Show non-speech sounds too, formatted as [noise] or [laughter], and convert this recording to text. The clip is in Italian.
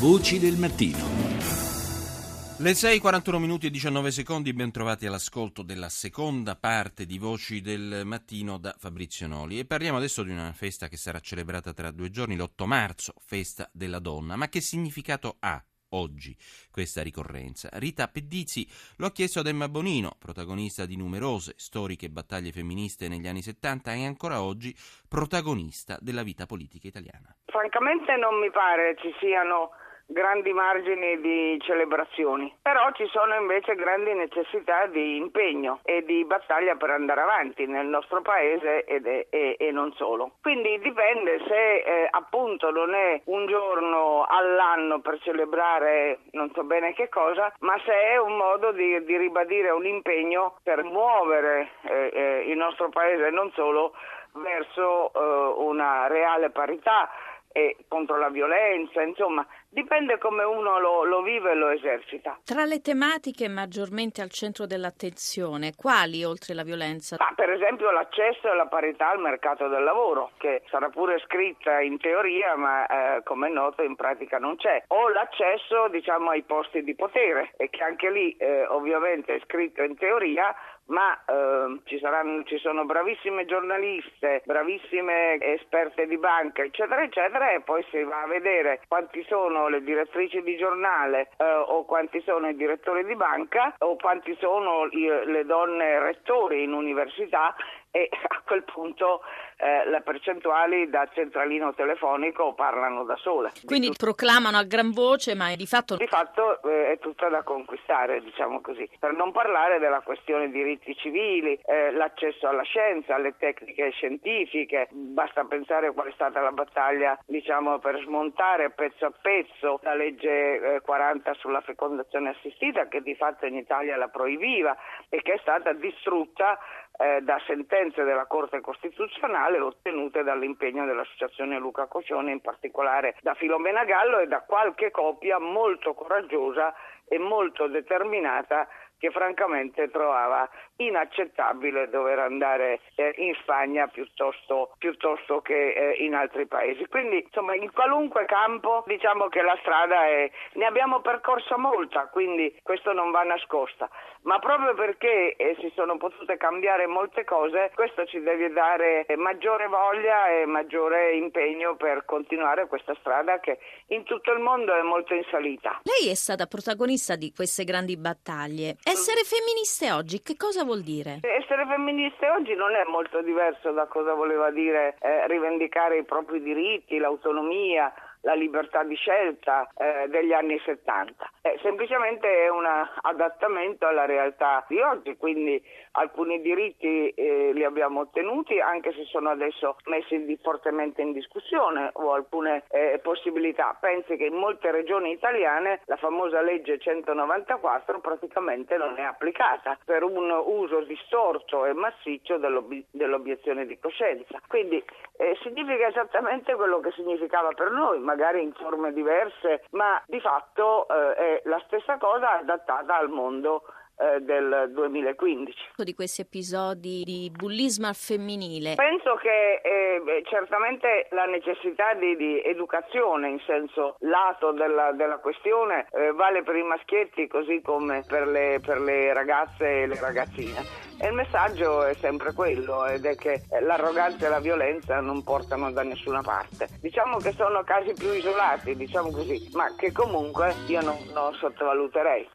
Voci del mattino. Le 6:41 minuti e 19 secondi, ben trovati all'ascolto della seconda parte di Voci del Mattino da Fabrizio Noli e parliamo adesso di una festa che sarà celebrata tra due giorni, l'8 marzo, festa della donna. Ma che significato ha oggi questa ricorrenza? Rita Pedizzi lo ha chiesto ad Emma Bonino, protagonista di numerose storiche battaglie femministe negli anni 70 e ancora oggi protagonista della vita politica italiana. Francamente non mi pare ci siano grandi margini di celebrazioni, però ci sono invece grandi necessità di impegno e di battaglia per andare avanti nel nostro paese ed e, e, non solo. Quindi dipende se eh, appunto non è un giorno all'anno per celebrare non so bene che cosa, ma se è un modo di, di ribadire un impegno per muovere eh, eh, il nostro paese e non solo verso eh, una reale parità e contro la violenza, insomma, dipende come uno lo, lo, vive e lo esercita. Tra le tematiche maggiormente al centro dell'attenzione, quali oltre la violenza? Ma, per esempio l'accesso e la parità al mercato del lavoro, che sarà pure scritta in teoria, ma eh, come è noto in pratica non c'è, o l'accesso diciamo, ai posti di potere, e che anche lì eh, ovviamente è scritto in teoria, ma eh, ci, saranno, ci, sono bravissime giornaliste, bravissime esperte di banca, eccetera, eccetera, e poi si va a vedere quanti sono le direttrici di giornale eh, o quanti sono i direttori di banca o quanti sono le donne rettori in università e [laughs] a quel punto eh, le percentuali da centralino telefonico parlano da sole. Quindi di proclamano a gran voce, ma di fatto... Di fatto eh, è tutta da conquistare, diciamo così. Per non parlare della questione diritti civili, eh, l'accesso alla scienza, alle tecniche scientifiche, basta pensare qual è stata la battaglia diciamo, per smontare pezzo a pezzo la legge 40 eh, sulla fecondazione assistita che di fatto in Italia la proibiva e che è stata distrutta eh, da sentenze della Corte Costituzionale ottenute dall'impegno dell'Associazione Luca Coscione, in particolare da Filomena Gallo e da qualche coppia molto coraggiosa e molto determinata che francamente trovava inaccettabile dover andare eh, in Spagna piuttosto, piuttosto che eh, in altri paesi. Quindi insomma in qualunque campo diciamo che la strada è, ne abbiamo percorsa molta, quindi questo non va nascosta, ma proprio perché eh, si sono potute cambiare molte cose, questo ci deve dare maggiore voglia e maggiore impegno per continuare questa strada che in tutto il mondo è molto in salita. Lei è stata protagonista di queste grandi battaglie. Essere femministe oggi che cosa vuol dire? Essere femministe oggi non è molto diverso da cosa voleva dire eh, rivendicare i propri diritti, l'autonomia, la libertà di scelta eh, degli anni 70. Eh, semplicemente è un adattamento alla realtà di oggi, quindi alcuni diritti eh, li abbiamo ottenuti anche se sono adesso messi di, fortemente in discussione o alcune eh, possibilità. Pensi che in molte regioni italiane la famosa legge 194 praticamente non è applicata per un uso distorto e massiccio dell'ob- dell'obiezione di coscienza. Quindi eh, significa esattamente quello che significava per noi, magari in forme diverse, ma di fatto eh, è la stessa cosa adattata al mondo eh, del 2015. Di questi episodi di bullismo al femminile? Penso che eh, certamente la necessità di, di, educazione in senso lato della, della questione eh, vale per i maschietti così come per le, per le ragazze e le ragazzine. E il messaggio è sempre quello, ed è che l'arroganza e la violenza non portano da nessuna parte. Diciamo che sono casi più isolati, diciamo così, ma che comunque io non, non sottovaluterei.